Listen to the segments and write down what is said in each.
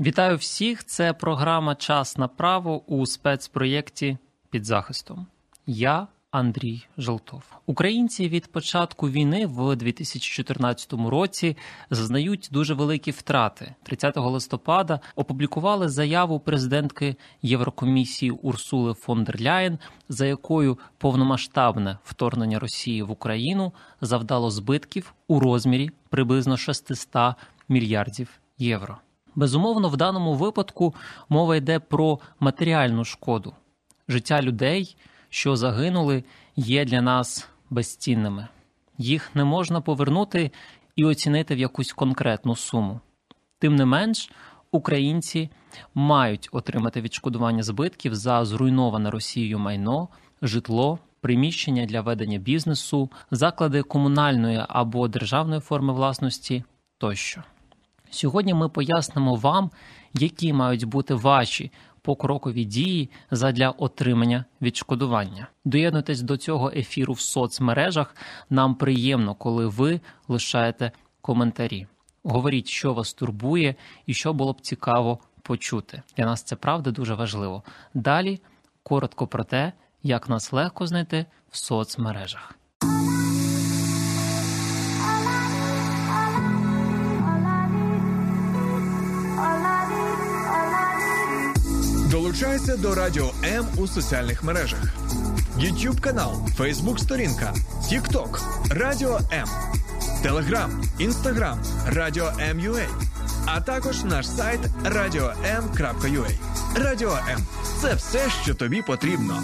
Вітаю всіх! Це програма Час на право у спецпроєкті під захистом. Я Андрій Желтов. Українці від початку війни в 2014 році зазнають дуже великі втрати. 30 листопада опублікували заяву президентки Єврокомісії Урсули фон дер Ляєн, за якою повномасштабне вторгнення Росії в Україну завдало збитків у розмірі приблизно 600 мільярдів євро. Безумовно, в даному випадку мова йде про матеріальну шкоду. Життя людей, що загинули, є для нас безцінними. Їх не можна повернути і оцінити в якусь конкретну суму. Тим не менш, українці мають отримати відшкодування збитків за зруйноване Росією майно, житло, приміщення для ведення бізнесу, заклади комунальної або державної форми власності тощо. Сьогодні ми пояснимо вам, які мають бути ваші покрокові дії задля отримання відшкодування. Доєднуйтесь до цього ефіру в соцмережах. Нам приємно, коли ви лишаєте коментарі. Говоріть, що вас турбує і що було б цікаво почути. Для нас це правда дуже важливо. Далі коротко про те, як нас легко знайти в соцмережах. Долучайся до Радіо М у соціальних мережах: YouTube канал, Facebook сторінка, TikTok, Радіо М, Телеграм, Інстаграм, Радіо М.Ю.А. а також наш сайт radio.m.ua. Радіо М це все, що тобі потрібно.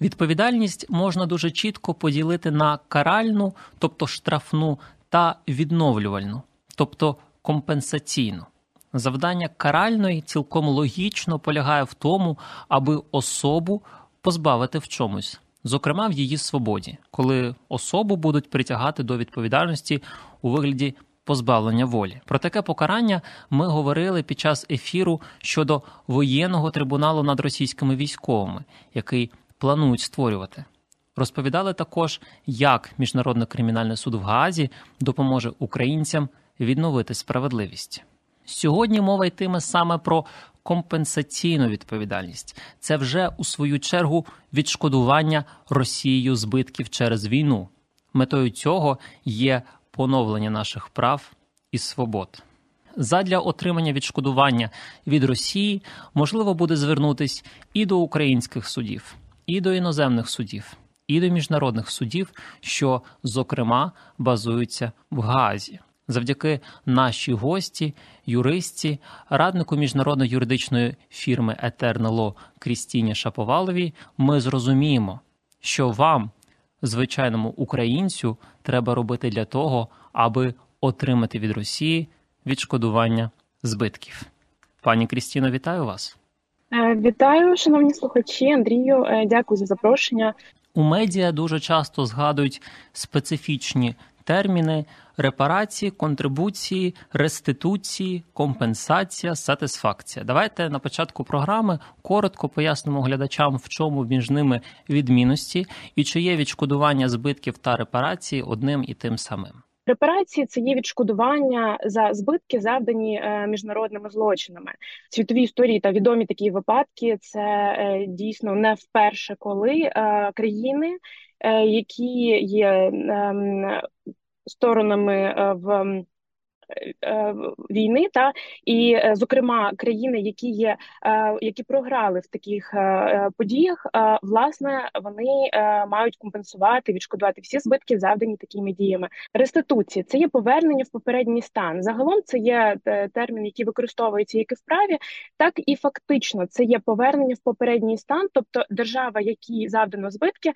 Відповідальність можна дуже чітко поділити на каральну, тобто штрафну, та відновлювальну, тобто компенсаційну. Завдання каральної цілком логічно полягає в тому, аби особу позбавити в чомусь, зокрема в її свободі, коли особу будуть притягати до відповідальності у вигляді позбавлення волі. Про таке покарання ми говорили під час ефіру щодо воєнного трибуналу над російськими військовими, який планують створювати. Розповідали також, як Міжнародний кримінальний суд в Гаазі допоможе українцям відновити справедливість. Сьогодні мова йтиме саме про компенсаційну відповідальність. Це вже у свою чергу відшкодування Росією збитків через війну. Метою цього є поновлення наших прав і свобод. Задля отримання відшкодування від Росії можливо буде звернутись і до українських судів, і до іноземних судів, і до міжнародних судів, що, зокрема, базуються в Гаазі. Завдяки нашій гості, юристі, раднику міжнародної юридичної фірми Етernelo Крістіні Шаповаловій, ми зрозуміємо, що вам, звичайному українцю, треба робити для того, аби отримати від Росії відшкодування збитків. Пані Крістіно, вітаю вас. Е, вітаю, шановні слухачі. Андрію, е, дякую за запрошення. У медіа дуже часто згадують специфічні терміни репарації, контрибуції, реституції, компенсація, сатисфакція. Давайте на початку програми коротко пояснимо глядачам, в чому між ними відмінності і чи є відшкодування збитків та репарації одним і тим самим. Репарації це є відшкодування за збитки, завдані е, міжнародними злочинами. В світовій історії та відомі такі випадки. Це е, дійсно не вперше, коли е, країни, які є ем, сторонами в Е, війни, та і е, зокрема країни, які є, е, які програли в таких подіях, власне вони мають компенсувати відшкодувати всі збитки, завдані такими діями. Реституції це є повернення в попередній стан. Загалом це є термін, який використовується як і в праві, так і фактично це є повернення в попередній стан, тобто держава, якій завдано збитки,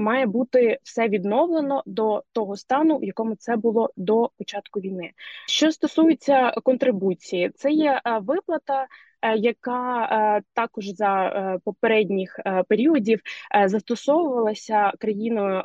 має бути все відновлено до того стану, в якому це було до початку війни. Що стосується контрибуції, це є е, виплата. Е, яка е, також за попередніх періодів застосовувалася країною,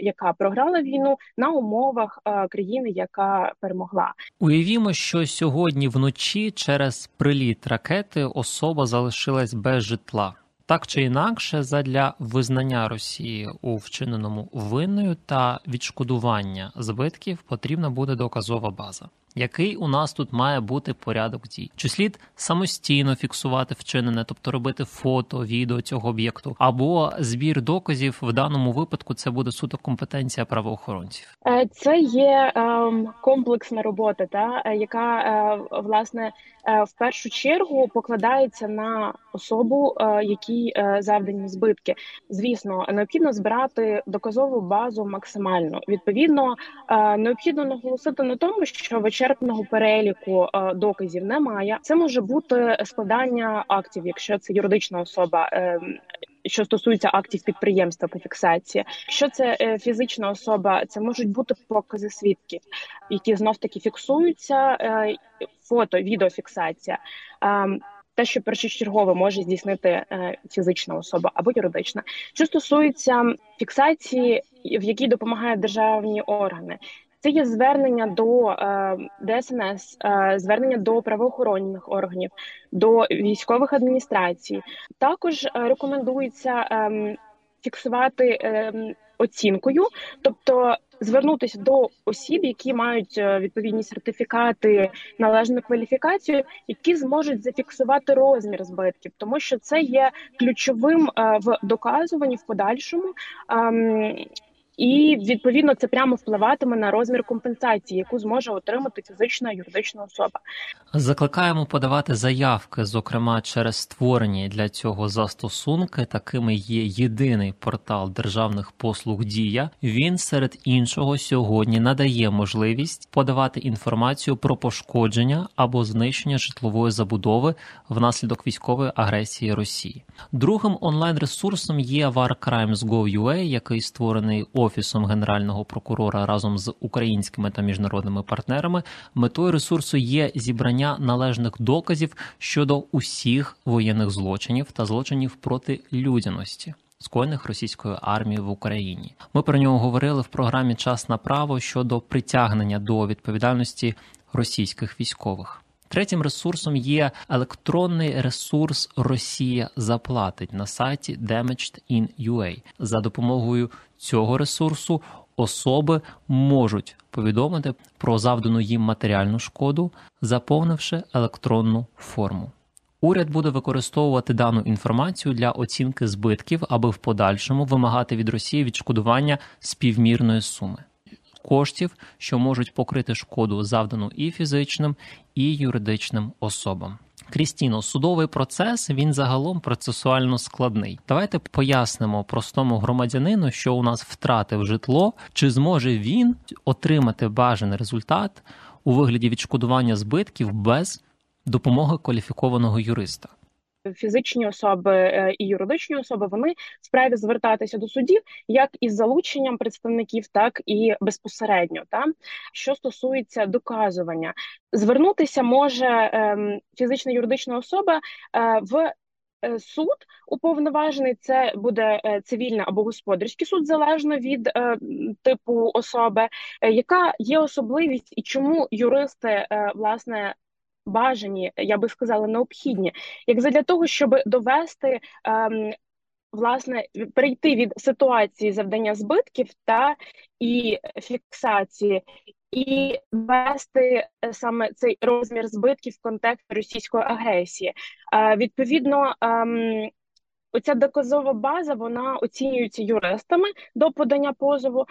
яка програла війну на умовах країни, яка перемогла, уявімо, що сьогодні вночі через приліт ракети особа залишилась без житла. Так чи інакше, задля визнання Росії у вчиненому винною та відшкодування збитків потрібна буде доказова база. Який у нас тут має бути порядок дій? Чи слід самостійно фіксувати вчинене, тобто робити фото, відео цього об'єкту, або збір доказів в даному випадку це буде суто компетенція правоохоронців? Е, це є ем, комплексна робота, та е, яка е, власне е, в першу чергу покладається на особу, е, якій е, завдані збитки. Звісно, необхідно збирати доказову базу максимально. Відповідно, необхідно наголосити на тому, що вечер вичерпного переліку е, доказів немає. Це може бути складання актів, якщо це юридична особа. Е, що стосується актів підприємства по фіксації, якщо це е, фізична особа, це можуть бути покази свідків, які знов таки фіксуються. Фото, відеофіксація. Те, що першочергово може здійснити фізична особа або юридична, що стосується фіксації, в якій допомагають державні органи, це є звернення до е, ДСНС, е, звернення до правоохоронних органів, до військових адміністрацій. Також е, рекомендується е, фіксувати е, оцінкою, тобто звернутися до осіб, які мають е, відповідні сертифікати, належну кваліфікацію, які зможуть зафіксувати розмір збитків, тому що це є ключовим е, в доказуванні в подальшому. І відповідно це прямо впливатиме на розмір компенсації, яку зможе отримати фізична юридична особа. Закликаємо подавати заявки, зокрема через створені для цього застосунки. Такими є єдиний портал державних послуг Дія. Він серед іншого сьогодні надає можливість подавати інформацію про пошкодження або знищення житлової забудови внаслідок військової агресії Росії. Другим онлайн ресурсом є warcrimes.gov.ua, який створений офісом генерального прокурора разом з українськими та міжнародними партнерами. Метою ресурсу є зібрання належних доказів щодо усіх воєнних злочинів та злочинів проти людяності. Скоєних російською армією в Україні ми про нього говорили в програмі Час на право щодо притягнення до відповідальності російських військових. Третім ресурсом є електронний ресурс Росія заплатить на сайті Damaged.in.ua. За допомогою цього ресурсу особи можуть повідомити про завдану їм матеріальну шкоду, заповнивши електронну форму. Уряд буде використовувати дану інформацію для оцінки збитків, аби в подальшому вимагати від Росії відшкодування співмірної суми коштів, що можуть покрити шкоду, завдану і фізичним, і юридичним особам. Крістіно, судовий процес він загалом процесуально складний. Давайте пояснимо простому громадянину, що у нас втратив житло, чи зможе він отримати бажаний результат у вигляді відшкодування збитків без допомоги кваліфікованого юриста фізичні особи е, і юридичні особи вони справі звертатися до судів як із залученням представників, так і безпосередньо. Та що стосується доказування, звернутися може ем, фізична юридична особа е, в. Е, суд уповноважений це буде цивільний або господарський суд залежно від е, типу особи, яка є особливість і чому юристи е, власне бажані, я би сказала, необхідні, як для того, щоб довести. Ем, Власне, перейти від ситуації завдання збитків та і фіксації, і вести е, саме цей розмір збитків в контексті російської агресії. Відповідно, ем, оця доказова база вона оцінюється юристами до подання позову.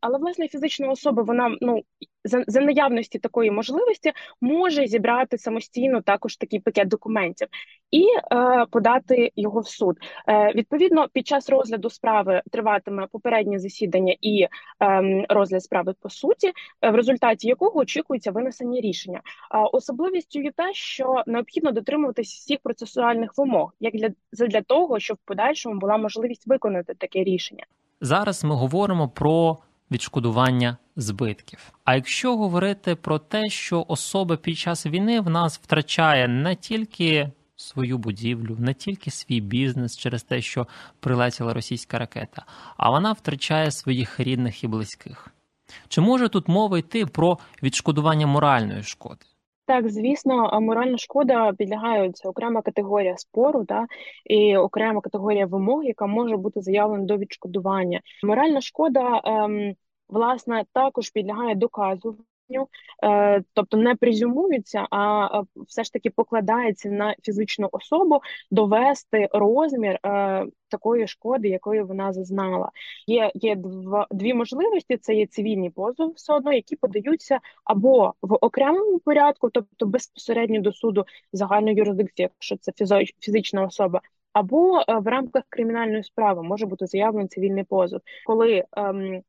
Але власне фізична особа вона ну за за наявності такої можливості може зібрати самостійно також такий пакет документів і е, подати його в суд. Е, Відповідно, під час розгляду справи триватиме попереднє засідання і е, розгляд справи по суті, в результаті якого очікується винесення рішення. Е, особливістю є те, що необхідно дотримуватися всіх процесуальних вимог, як для для того, щоб в подальшому була можливість виконати таке рішення. Зараз ми говоримо про відшкодування збитків. А якщо говорити про те, що особа під час війни в нас втрачає не тільки свою будівлю, не тільки свій бізнес через те, що прилетіла російська ракета, а вона втрачає своїх рідних і близьких. Чи може тут мова йти про відшкодування моральної шкоди? Так, звісно, моральна шкода підлягає це окрема категорія спору, та і окрема категорія вимог, яка може бути заявлена до відшкодування. Моральна шкода, ем, власне, також підлягає доказу тобто не презюмується, а все ж таки покладається на фізичну особу довести розмір е, такої шкоди, якої вона зазнала. Є є два дві можливості: це є цивільні позови, все одно, які подаються або в окремому порядку, тобто безпосередньо до суду загальної юрисдикції, якщо це фізична особа. Або е, в рамках кримінальної справи може бути заявлений цивільний позов, коли ем,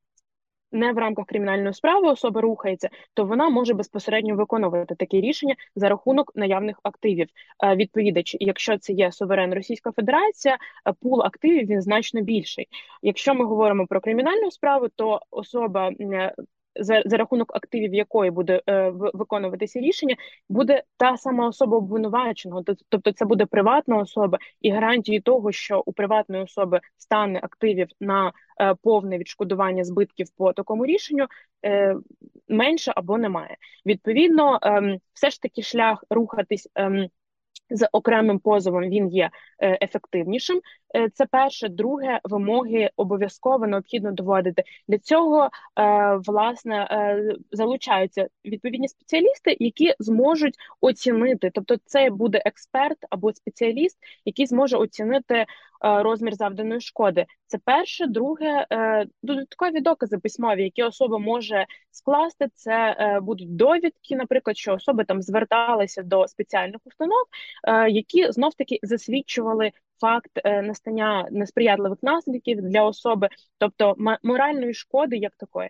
не в рамках кримінальної справи особа рухається, то вона може безпосередньо виконувати таке рішення за рахунок наявних активів Відповідач. Якщо це є суверен Російська Федерація, е, пул активів він значно більший. Якщо ми говоримо про кримінальну справу, то особа е, за за рахунок активів якої буде е, виконуватися рішення, буде та сама особа обвинуваченого, тобто це буде приватна особа, і гарантії того, що у приватної особи стане активів на е, повне відшкодування збитків по такому рішенню е, менше або немає. Відповідно, е, все ж таки шлях рухатись. Е, з окремим позовом він є е, ефективнішим. Е, це перше, друге вимоги обов'язково необхідно доводити. Для цього е, власне залучаються відповідні спеціалісти, які зможуть оцінити, тобто це буде експерт або спеціаліст, який зможе оцінити розмір завданої шкоди. Це перше, друге, додаткові докази письмові, які особа може скласти. Це будуть довідки, наприклад, що особи там зверталися до спеціальних установ. Е, які знов таки засвідчували факт е, настання несприятливих наслідків для особи, тобто моральної шкоди, як такої.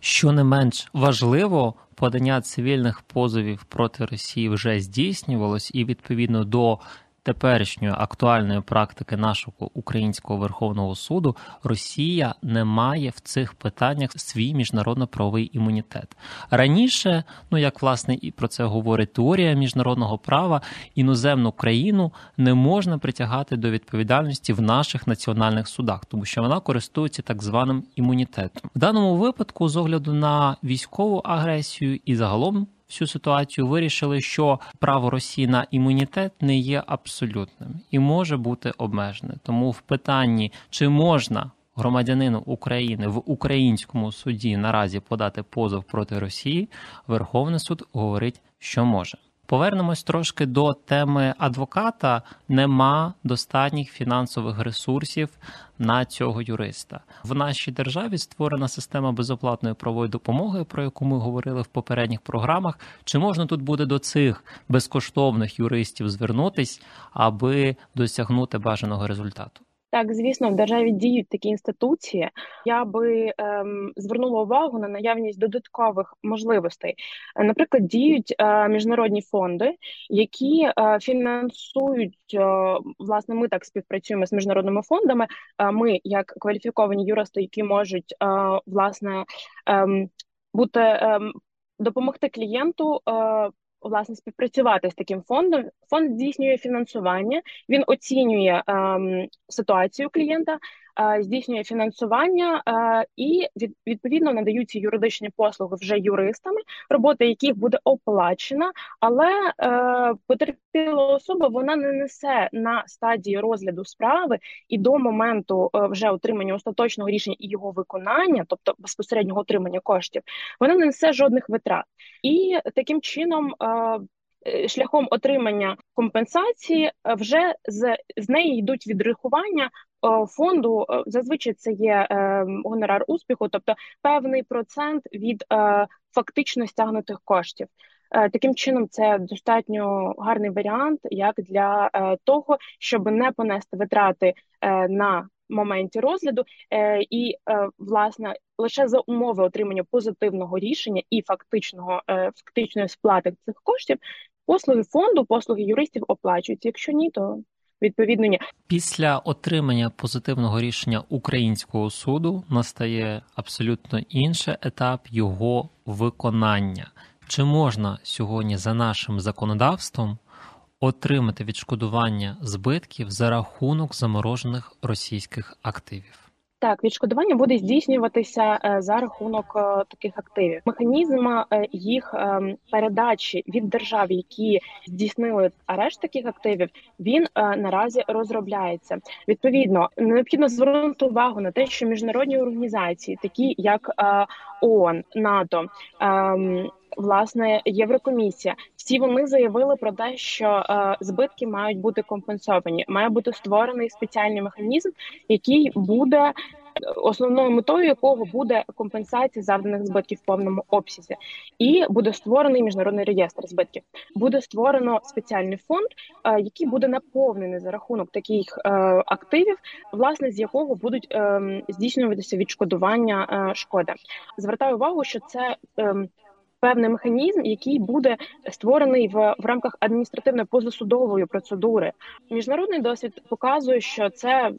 Що не менш важливо, подання цивільних позовів проти Росії вже здійснювалось, і відповідно до теперішньої актуальної практики нашого українського верховного суду Росія не має в цих питаннях свій міжнародно-правовий імунітет раніше. Ну як власне і про це говорить теорія міжнародного права, іноземну країну не можна притягати до відповідальності в наших національних судах, тому що вона користується так званим імунітетом в даному випадку з огляду на військову агресію і загалом всю ситуацію вирішили, що право Росії на імунітет не є абсолютним і може бути обмежене. Тому в питанні чи можна громадянину України в українському суді наразі подати позов проти Росії, Верховний суд говорить, що може. Повернемось трошки до теми адвоката. Нема достатніх фінансових ресурсів на цього юриста. В нашій державі створена система безоплатної правової допомоги, про яку ми говорили в попередніх програмах. Чи можна тут буде до цих безкоштовних юристів звернутись, аби досягнути бажаного результату? Так, звісно, в державі діють такі інституції. Я би ем, звернула увагу на наявність додаткових можливостей. Наприклад, діють е, міжнародні фонди, які е, фінансують е, власне. Ми так співпрацюємо з міжнародними фондами. Е, ми, як кваліфіковані юристи, які можуть е, власне ем, бути ем, допомогти клієнту е, власне співпрацювати з таким фондом. Фонд здійснює фінансування, він оцінює ем, ситуацію клієнта, здійснює фінансування е, і відповідно надаються юридичні послуги вже юристами, робота яких буде оплачена, але е, потерпіла особа вона не несе на стадії розгляду справи і до моменту е, вже отримання остаточного рішення і його виконання, тобто безпосереднього отримання коштів, вона не несе жодних витрат, і таким чином. Е, шляхом отримання компенсації вже з з неї йдуть відрахування фонду. Зазвичай це є гонорар успіху, тобто певний процент від фактично стягнутих коштів. Таким чином, це достатньо гарний варіант, як для того, щоб не понести витрати на моменті розгляду, е, і е, власне лише за умови отримання позитивного рішення і фактичного е, фактичної сплати цих коштів послуги фонду, послуги юристів оплачуються. Якщо ні, то відповідно ні. Після отримання позитивного рішення українського суду настає абсолютно інший етап його виконання. Чи можна сьогодні за нашим законодавством отримати відшкодування збитків за рахунок заморожених російських активів. Так, відшкодування буде здійснюватися е, за рахунок е, таких активів. Механізм е, їх передачі від держав, які здійснили арешт таких активів, він наразі розробляється. Відповідно, необхідно звернути увагу на те, що міжнародні організації, такі як ООН, НАТО, ем, власне Єврокомісія. Всі вони заявили про те, що е, збитки мають бути компенсовані. Має бути створений спеціальний механізм, який буде. Основною метою якого буде компенсація завданих збитків в повному обсязі, і буде створений міжнародний реєстр збитків. Буде створено спеціальний фонд, е, який буде наповнений за рахунок таких е, активів, власне з якого будуть е, здійснюватися відшкодування е, шкоди. Звертаю увагу, що це е, певний механізм, який буде створений в в рамках адміністративно-позасудової процедури. Міжнародний досвід показує, що це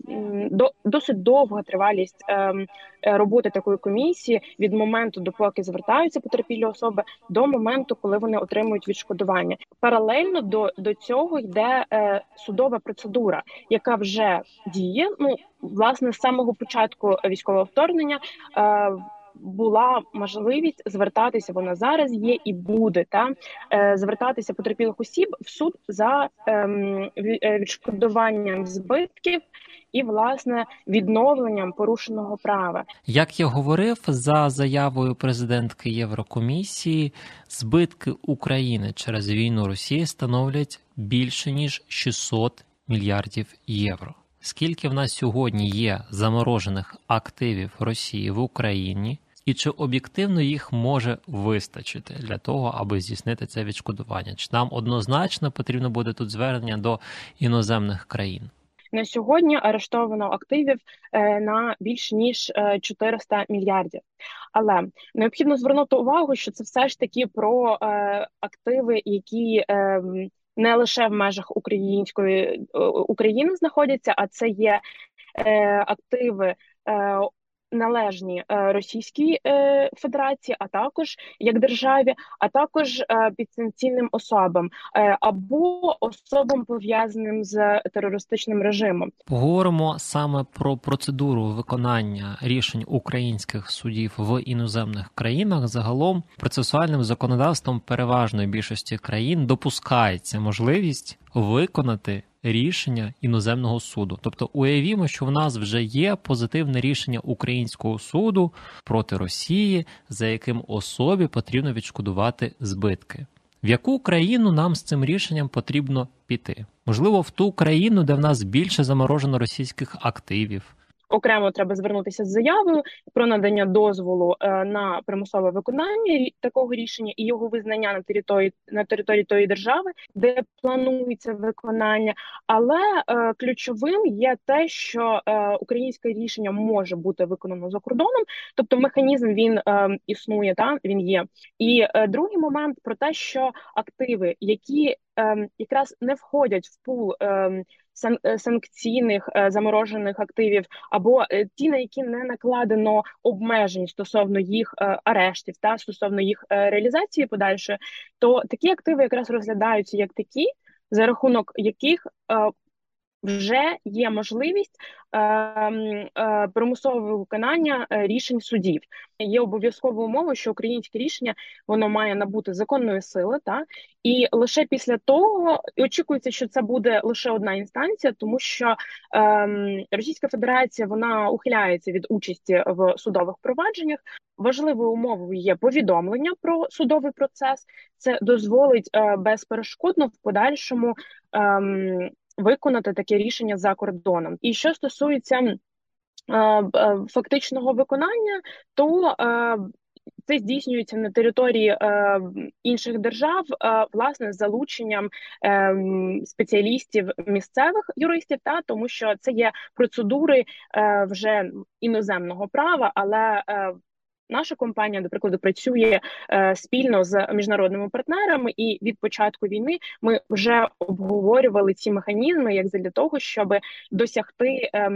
до досить довга тривалість ем, роботи такої комісії від моменту, допоки звертаються потерпілі особи, до моменту, коли вони отримують відшкодування. Паралельно до до цього йде е, судова процедура, яка вже діє. Ну власне з самого початку військового вторгнення. Е, була можливість звертатися, вона зараз є і буде та е, звертатися потерпілих осіб в суд за ем, е, відшкодуванням збитків. І власне відновленням порушеного права, як я говорив за заявою президентки Єврокомісії, збитки України через війну Росії становлять більше ніж 600 мільярдів євро. Скільки в нас сьогодні є заморожених активів Росії в Україні, і чи об'єктивно їх може вистачити для того, аби здійснити це відшкодування? Чи нам однозначно потрібно буде тут звернення до іноземних країн? На сьогодні арештовано активів е, на більш ніж 400 е, мільярдів. Але необхідно звернути увагу, що це все ж таки про е, активи, які не лише в межах української України знаходяться, а це є активи належні е, Російській е, Федерації, а також як державі, а також е, підсанкційним особам або особам пов'язаним з терористичним режимом. Поговоримо саме про процедуру виконання рішень українських судів в іноземних країнах. Загалом процесуальним законодавством переважної більшості країн допускається можливість виконати рішення іноземного суду. Тобто уявімо, що в нас вже є позитивне рішення українського суду проти Росії, за яким особі потрібно відшкодувати збитки. В яку країну нам з цим рішенням потрібно піти? Можливо, в ту країну, де в нас більше заморожено російських активів, окремо треба звернутися з заявою про надання дозволу е, на примусове виконання такого рішення і його визнання на території на території тої держави, де планується виконання. Але е, ключовим є те, що е, українське рішення може бути виконано за кордоном, тобто механізм він е, існує, та він є. І е, другий момент про те, що активи, які е, якраз не входять в пул. Е, санкційних е, заморожених активів, або е, ті, на які не накладено обмежень стосовно їх арештів та стосовно їх реалізації подальшої, то такі активи якраз розглядаються як такі, за рахунок яких вже є можливість е, е, примусового виконання е, рішень судів. Є обов'язкова умова, що українське рішення воно має набути законної сили, та і лише після того очікується, що це буде лише одна інстанція, тому що е, Російська Федерація вона ухиляється від участі в судових провадженнях. Важливою умовою є повідомлення про судовий процес. Це дозволить е, безперешкодно в подальшому е, виконати таке рішення за кордоном. І що стосується фактичного виконання, то це здійснюється на території е, інших держав, е, власне, з залученням е, спеціалістів місцевих юристів, та тому що це є процедури е, вже іноземного права, але е, Наша компанія, до прикладу, працює е, спільно з міжнародними партнерами, і від початку війни ми вже обговорювали ці механізми, як для того, щоб досягти е,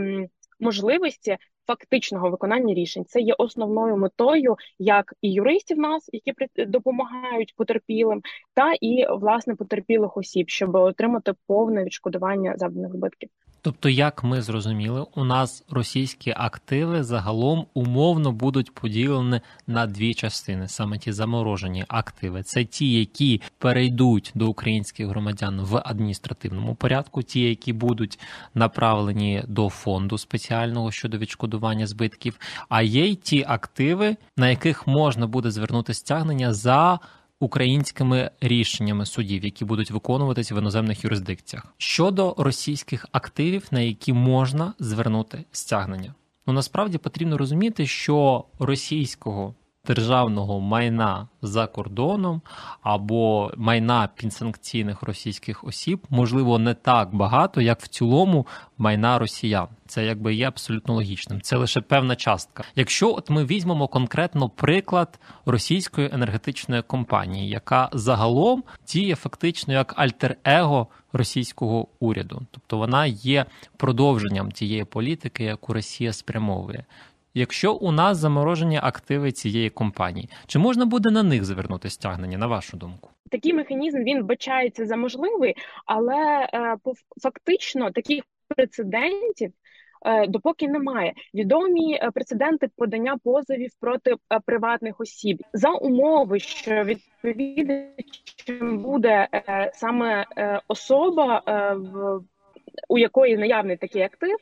можливості фактичного виконання рішень. Це є основною метою як і юристів нас, які допомагають потерпілим, та і власне потерпілих осіб, щоб отримати повне відшкодування завданих збитків. Тобто, як ми зрозуміли, у нас російські активи загалом умовно будуть поділені на дві частини, саме ті заморожені активи. Це ті, які перейдуть до українських громадян в адміністративному порядку, ті, які будуть направлені до фонду спеціального щодо відшкодування збитків. А є й ті активи, на яких можна буде звернути стягнення за українськими рішеннями судів, які будуть виконуватись в іноземних юрисдикціях щодо російських активів, на які можна звернути стягнення. Ну насправді потрібно розуміти, що російського державного майна за кордоном або майна підсанкційних російських осіб, можливо, не так багато, як в цілому майна росіян. Це якби є абсолютно логічним. Це лише певна частка. Якщо от ми візьмемо конкретно приклад російської енергетичної компанії, яка загалом діє фактично як альтер-его російського уряду, тобто вона є продовженням тієї політики, яку Росія спрямовує якщо у нас заморожені активи цієї компанії, чи можна буде на них звернути стягнення, на вашу думку? Такий механізм він вбачається за можливий, але е, фактично таких прецедентів. Е, допоки немає відомі е, прецеденти подання позовів проти приватних осіб за умови, що відповідачем буде саме особа, у якої наявний такий актив,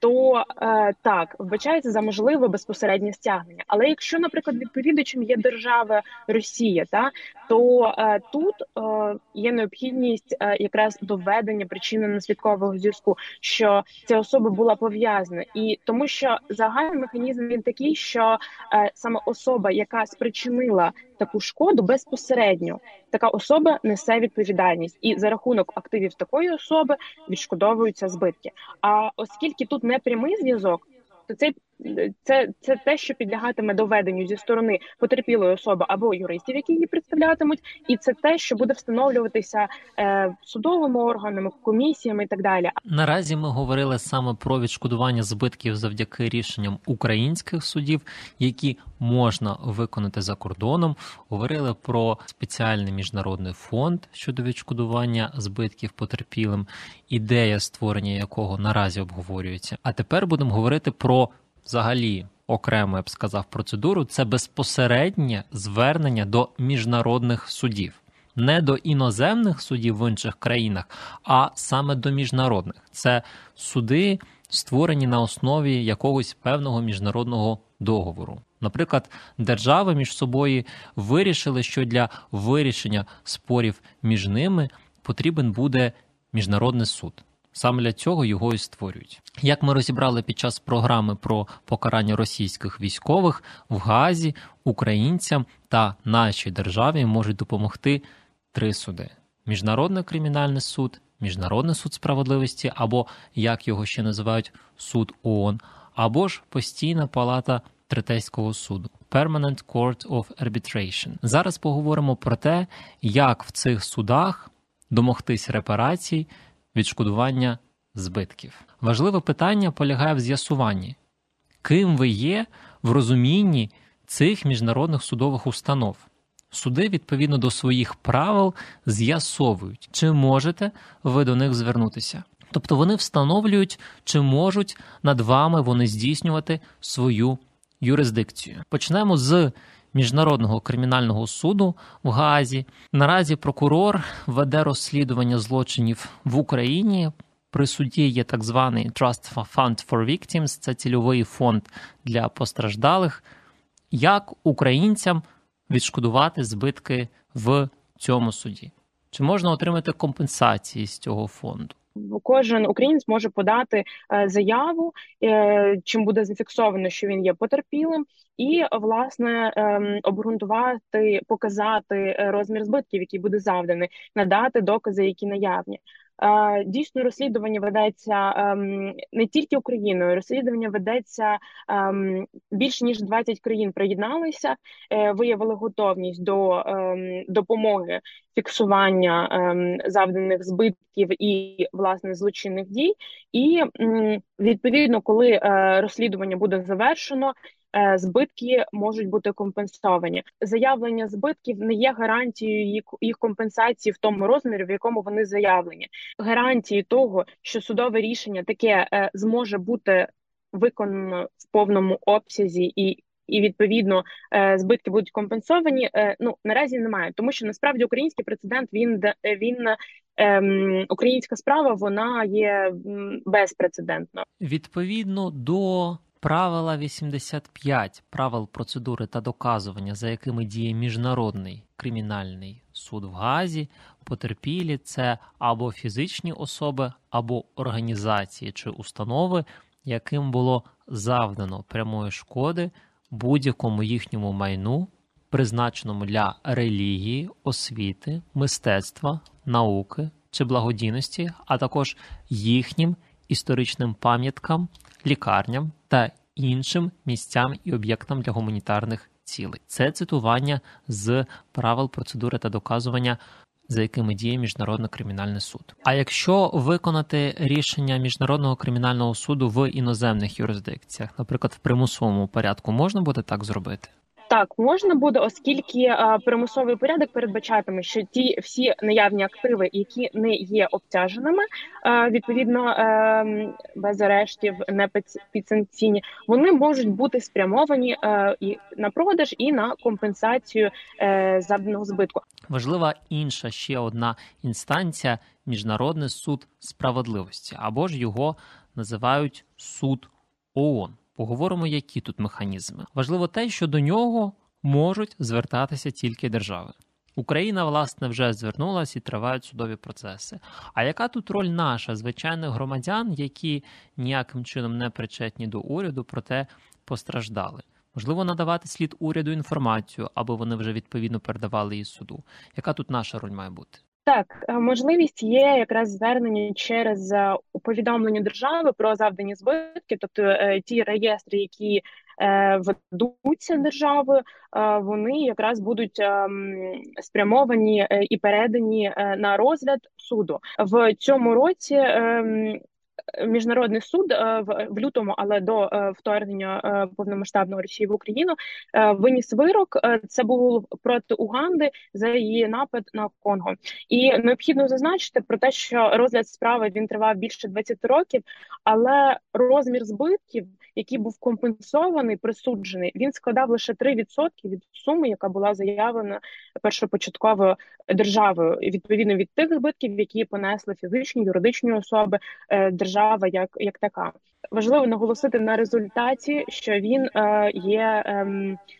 то е, так вбачається за можливе безпосереднє стягнення. Але якщо, наприклад, відповідачем є держава Росія, та то е, тут е, є необхідність е, якраз доведення причини наслідкового зв'язку, що ця особа була пов'язана, і тому що загальний механізм він такий, що е, саме особа, яка спричинила таку шкоду безпосередньо, така особа несе відповідальність, і за рахунок активів такої особи відшкодовуються збитки. А оскільки тут не прямий зв'язок, то цей це це те, що підлягатиме доведенню зі сторони потерпілої особи або юристів, які її представлятимуть, і це те, що буде встановлюватися е, судовими органами, комісіями і так далі. Наразі ми говорили саме про відшкодування збитків завдяки рішенням українських судів, які можна виконати за кордоном. Говорили про спеціальний міжнародний фонд щодо відшкодування збитків потерпілим, ідея створення якого наразі обговорюється. А тепер будемо говорити про взагалі окремо я б сказав процедуру, це безпосереднє звернення до міжнародних судів. Не до іноземних судів в інших країнах, а саме до міжнародних. Це суди, створені на основі якогось певного міжнародного договору. Наприклад, держави між собою вирішили, що для вирішення спорів між ними потрібен буде міжнародний суд. Саме для цього його і створюють. Як ми розібрали під час програми про покарання російських військових в Газі українцям та нашій державі можуть допомогти три суди: Міжнародний кримінальний суд, Міжнародний суд справедливості, або як його ще називають суд ООН, або ж постійна палата третейського суду. Permanent Court of Arbitration. Зараз поговоримо про те, як в цих судах домогтись репарацій відшкодування збитків. Важливе питання полягає в з'ясуванні, ким ви є в розумінні цих міжнародних судових установ. Суди відповідно до своїх правил з'ясовують, чи можете ви до них звернутися. Тобто вони встановлюють, чи можуть над вами вони здійснювати свою юрисдикцію. Почнемо з Міжнародного кримінального суду в Гаазі. Наразі прокурор веде розслідування злочинів в Україні. При суді є так званий Trust Fund for Victims, це цільовий фонд для постраждалих. Як українцям відшкодувати збитки в цьому суді? Чи можна отримати компенсації з цього фонду? Кожен українець може подати е, заяву, е, чим буде зафіксовано, що він є потерпілим, і власне ем, обґрунтувати, показати е, розмір збитків, який буде завданий, надати докази, які наявні. Дійсно, розслідування ведеться ем, не тільки Україною, розслідування ведеться ем, більше ніж 20 країн приєдналися, е, виявили готовність до ем, допомоги фіксування завданих збитків і власне злочинних дій. І відповідно, коли е, розслідування буде завершено, збитки можуть бути компенсовані. Заявлення збитків не є гарантією їх компенсації в тому розмірі, в якому вони заявлені. Гарантії того, що судове рішення таке е, зможе бути виконано в повному обсязі і. І відповідно е, збитки будуть компенсовані. Ну наразі немає, тому що насправді український прецедент він він ем, українська справа вона є безпрецедентна. Відповідно до Правила 85 правил процедури та доказування, за якими діє Міжнародний кримінальний суд в Газі, потерпілі це або фізичні особи, або організації чи установи, яким було завдано прямої шкоди будь-якому їхньому майну, призначеному для релігії, освіти, мистецтва, науки чи благодійності, а також їхнім історичним пам'яткам лікарням та іншим місцям і об'єктам для гуманітарних цілей. Це цитування з правил процедури та доказування. За якими діє міжнародний кримінальний суд. А якщо виконати рішення міжнародного кримінального суду в іноземних юрисдикціях, наприклад, в примусовому порядку, можна буде так зробити? Так, можна буде, оскільки а, примусовий порядок передбачатиме, що ті всі наявні активи, які не є обтяженими, а, відповідно ем, без арештів, не підсанкційні, вони можуть бути спрямовані і на продаж, і на компенсацію е, завданого збитку. Важлива інша ще одна інстанція міжнародний суд справедливості або ж його називають суд ООН. Поговоримо, які тут механізми. Важливо те, що до нього можуть звертатися тільки держави. Україна, власне, вже звернулася і тривають судові процеси. А яка тут роль наша, звичайних громадян, які ніяким чином не причетні до уряду, проте постраждали? Можливо, надавати слід уряду інформацію, аби вони вже відповідно передавали її суду. Яка тут наша роль має бути? Так, е, можливість є якраз звернення через е, повідомлення держави про завдані збитки, тобто е, ті реєстри, які ведуться державою, вони якраз будуть ем, спрямовані і передані на розгляд суду в цьому році. Ем, міжнародний суд в, в лютому, але до е, вторгнення е, повномасштабного Росії в Україну виніс вирок. Це був проти Уганди за її напад на Конго, і необхідно зазначити про те, що розгляд справи він тривав більше 20 років, але розмір збитків, який був компенсований, присуджений, він складав лише 3% від суми, яка була заявлена першопочатковою державою, відповідно від тих збитків, які понесли фізичні юридичні особи держава як як така. Важливо наголосити на результаті, що він е, є е,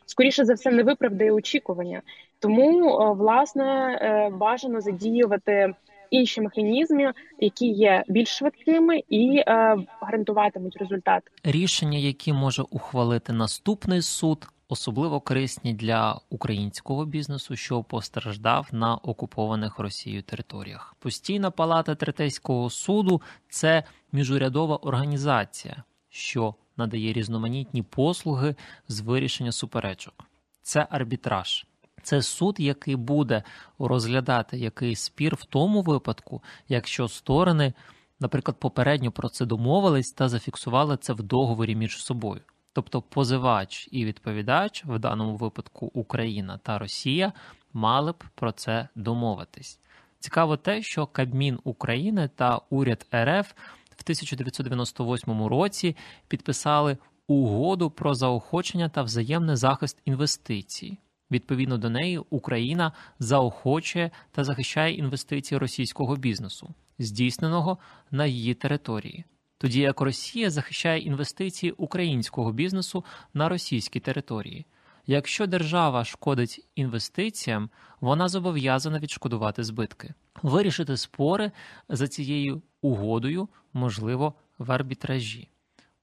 скоріше за все не виправдає очікування, тому е, власне е, бажано задіювати інші механізми, які є більш швидкими і е, гарантуватимуть результат. Рішення, які може ухвалити наступний суд особливо корисні для українського бізнесу, що постраждав на окупованих Росією територіях. Постійна палата третейського суду це міжурядова організація, що надає різноманітні послуги з вирішення суперечок. Це арбітраж. Це суд, який буде розглядати який спір в тому випадку, якщо сторони, наприклад, попередньо про це домовились та зафіксували це в договорі між собою. Тобто позивач і відповідач, в даному випадку Україна та Росія, мали б про це домовитись. Цікаво те, що Кабмін України та уряд РФ в 1998 році підписали угоду про заохочення та взаємний захист інвестицій. Відповідно до неї, Україна заохочує та захищає інвестиції російського бізнесу, здійсненого на її території, тоді як Росія захищає інвестиції українського бізнесу на російській території. Якщо держава шкодить інвестиціям, вона зобов'язана відшкодувати збитки. Вирішити спори за цією угодою можливо в арбітражі.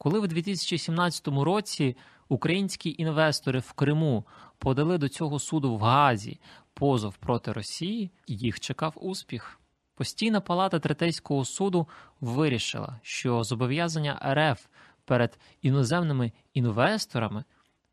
Коли в 2017 році українські інвестори в Криму подали до цього суду в Газі позов проти Росії, їх чекав успіх. Постійна палата третейського суду вирішила, що зобов'язання РФ перед іноземними інвесторами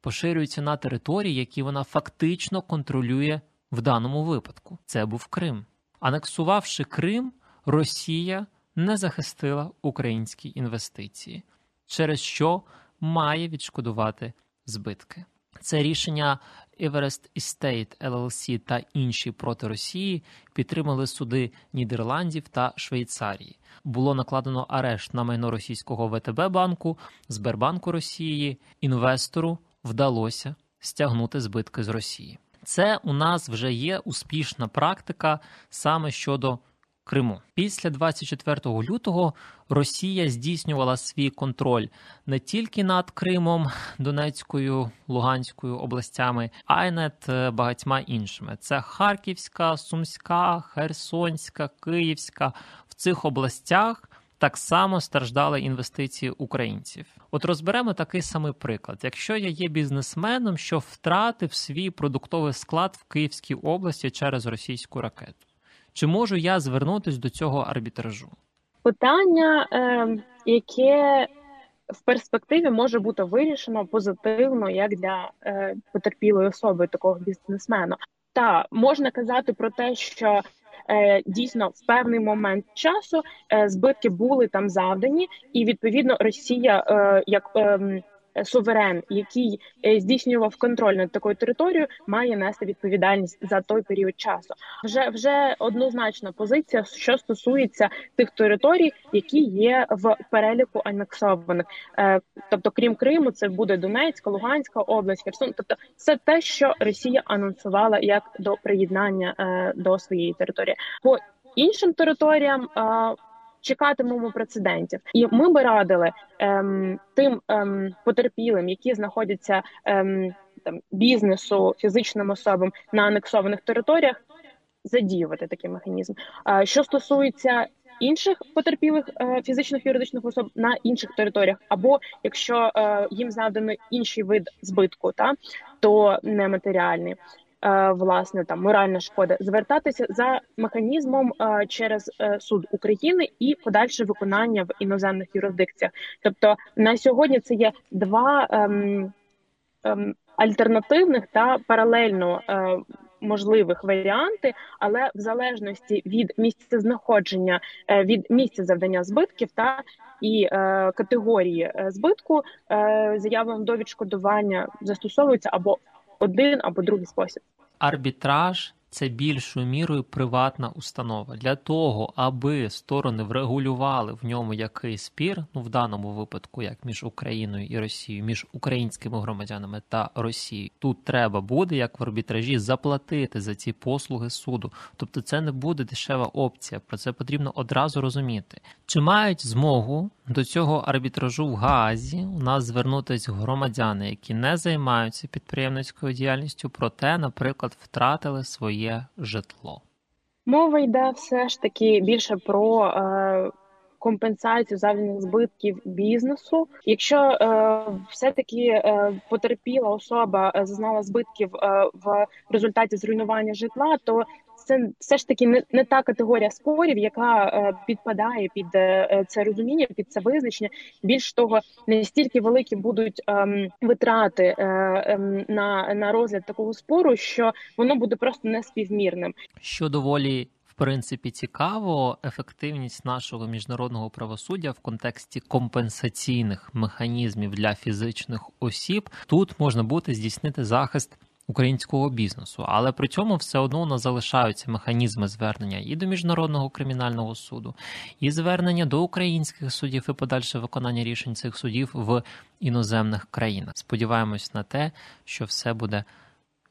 поширюються на території, які вона фактично контролює в даному випадку. Це був Крим. Анексувавши Крим, Росія не захистила українські інвестиції, через що має відшкодувати збитки. Це рішення Everest Estate LLC та інші проти Росії підтримали суди Нідерландів та Швейцарії. Було накладено арешт на майно російського ВТБ банку, Сбербанку Росії. Інвестору вдалося стягнути збитки з Росії. Це у нас вже є успішна практика саме щодо Криму. Після 24 лютого Росія здійснювала свій контроль не тільки над Кримом, Донецькою, Луганською областями, а й над е, багатьма іншими. Це Харківська, Сумська, Херсонська, Київська. В цих областях так само страждали інвестиції українців. От розберемо такий самий приклад: якщо я є бізнесменом, що втратив свій продуктовий склад в Київській області через російську ракету. Чи можу я звернутися до цього арбітражу? Питання, е, яке в перспективі може бути вирішено позитивно, як для е, потерпілої особи такого бізнесмена. Та можна казати про те, що е, дійсно в певний момент часу збитки були там завдані, і відповідно Росія як е, суверен, який е, здійснював контроль над такою територією, має нести відповідальність за той період часу. Вже вже однозначна позиція, що стосується тих територій, які є в переліку анексованих, е, тобто, крім Криму, це буде Донецька, Луганська область, Херсон. Тобто, це те, що Росія анонсувала як до приєднання е, до своєї території по іншим територіям чекатимемо прецедентів, і ми би радили ем, тим ем, потерпілим, які знаходяться ем, там бізнесу, фізичним особам на анексованих територіях, задіювати такий механізм. А що стосується інших потерпілих е, фізичних юридичних особ на інших територіях, або якщо е, їм завдано інший вид збитку, та то нематеріальний. Е, власне там моральна шкода, звертатися за механізмом е, через е, суд України і подальше виконання в іноземних юрисдикціях. Тобто на сьогодні це є два ем, ем, альтернативних та паралельно. Е, Можливих варіанти, але в залежності від місця знаходження, від місця завдання збитків та і е, категорії збитку е, заявам до відшкодування застосовується або один або другий спосіб. Арбітраж це більшою мірою приватна установа. Для того, аби сторони врегулювали в ньому якийсь спір, ну в даному випадку, як між Україною і Росією, між українськими громадянами та Росією, тут треба буде, як в арбітражі, заплатити за ці послуги суду. Тобто, це не буде дешева опція. Про це потрібно одразу розуміти. Чи мають змогу до цього арбітражу в Гаазі у нас звернутися громадяни, які не займаються підприємницькою діяльністю, проте, наприклад, втратили своє житло? Мова йде все ж таки більше про е, компенсацію завданих збитків бізнесу. Якщо е, все таки е, потерпіла особа е, зазнала збитків е, в результаті зруйнування житла, то це все ж таки не не та категорія спорів, яка е, підпадає під е, це розуміння, під це визначення. Більш того, не стільки великі будуть е, витрати е, е, на, на розгляд такого спору, що воно буде просто неспівмірним. Що доволі. В принципі, цікаво ефективність нашого міжнародного правосуддя в контексті компенсаційних механізмів для фізичних осіб. Тут можна буде здійснити захист українського бізнесу, але при цьому все одно у нас залишаються механізми звернення і до міжнародного кримінального суду, і звернення до українських судів і подальше виконання рішень цих судів в іноземних країнах. Сподіваємось на те, що все буде.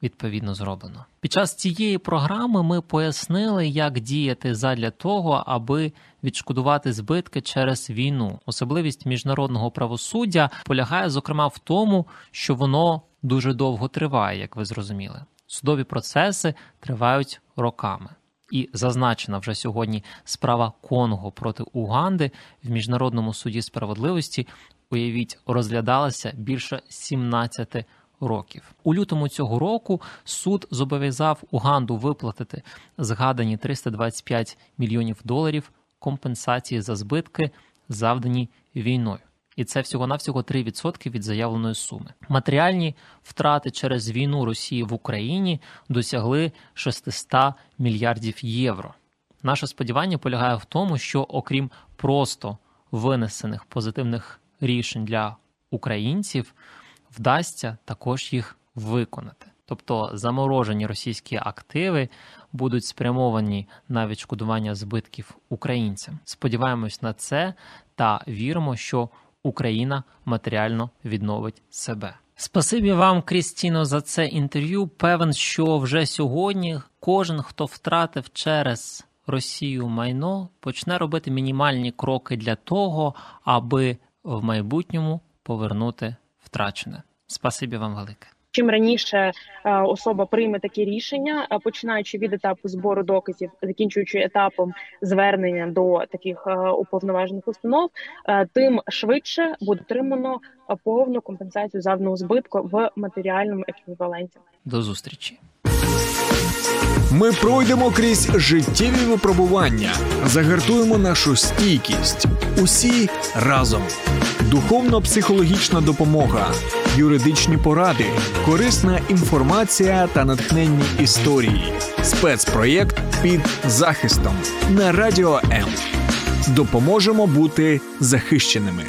Відповідно зроблено під час цієї програми. Ми пояснили, як діяти задля того, аби відшкодувати збитки через війну. Особливість міжнародного правосуддя полягає зокрема в тому, що воно дуже довго триває, як ви зрозуміли. Судові процеси тривають роками. І зазначена вже сьогодні справа Конго проти Уганди в міжнародному суді справедливості. Уявіть, розглядалася більше 17 років. У лютому цього року суд зобов'язав Уганду виплатити згадані 325 мільйонів доларів компенсації за збитки, завдані війною. І це всього-навсього 3% від заявленої суми. Матеріальні втрати через війну Росії в Україні досягли 600 мільярдів євро. Наше сподівання полягає в тому, що окрім просто винесених позитивних рішень для українців, вдасться також їх виконати. Тобто заморожені російські активи будуть спрямовані на відшкодування збитків українцям. Сподіваємось на це та віримо, що Україна матеріально відновить себе. Спасибі вам, Крістіно, за це інтерв'ю. Певен, що вже сьогодні кожен, хто втратив через Росію майно, почне робити мінімальні кроки для того, аби в майбутньому повернути втрачене. Спасибі вам велике. Чим раніше е, особа прийме такі рішення, е, починаючи від етапу збору доказів, закінчуючи етапом звернення до таких е, уповноважених установ, тим швидше буде отримано повну компенсацію завданого збитку в матеріальному еквіваленті. До зустрічі. Ми пройдемо крізь життєві випробування, загартуємо нашу стійкість. Усі разом. Духовно-психологічна допомога, юридичні поради, корисна інформація та натхненні історії. Спецпроєкт під захистом на радіо М. Допоможемо бути захищеними.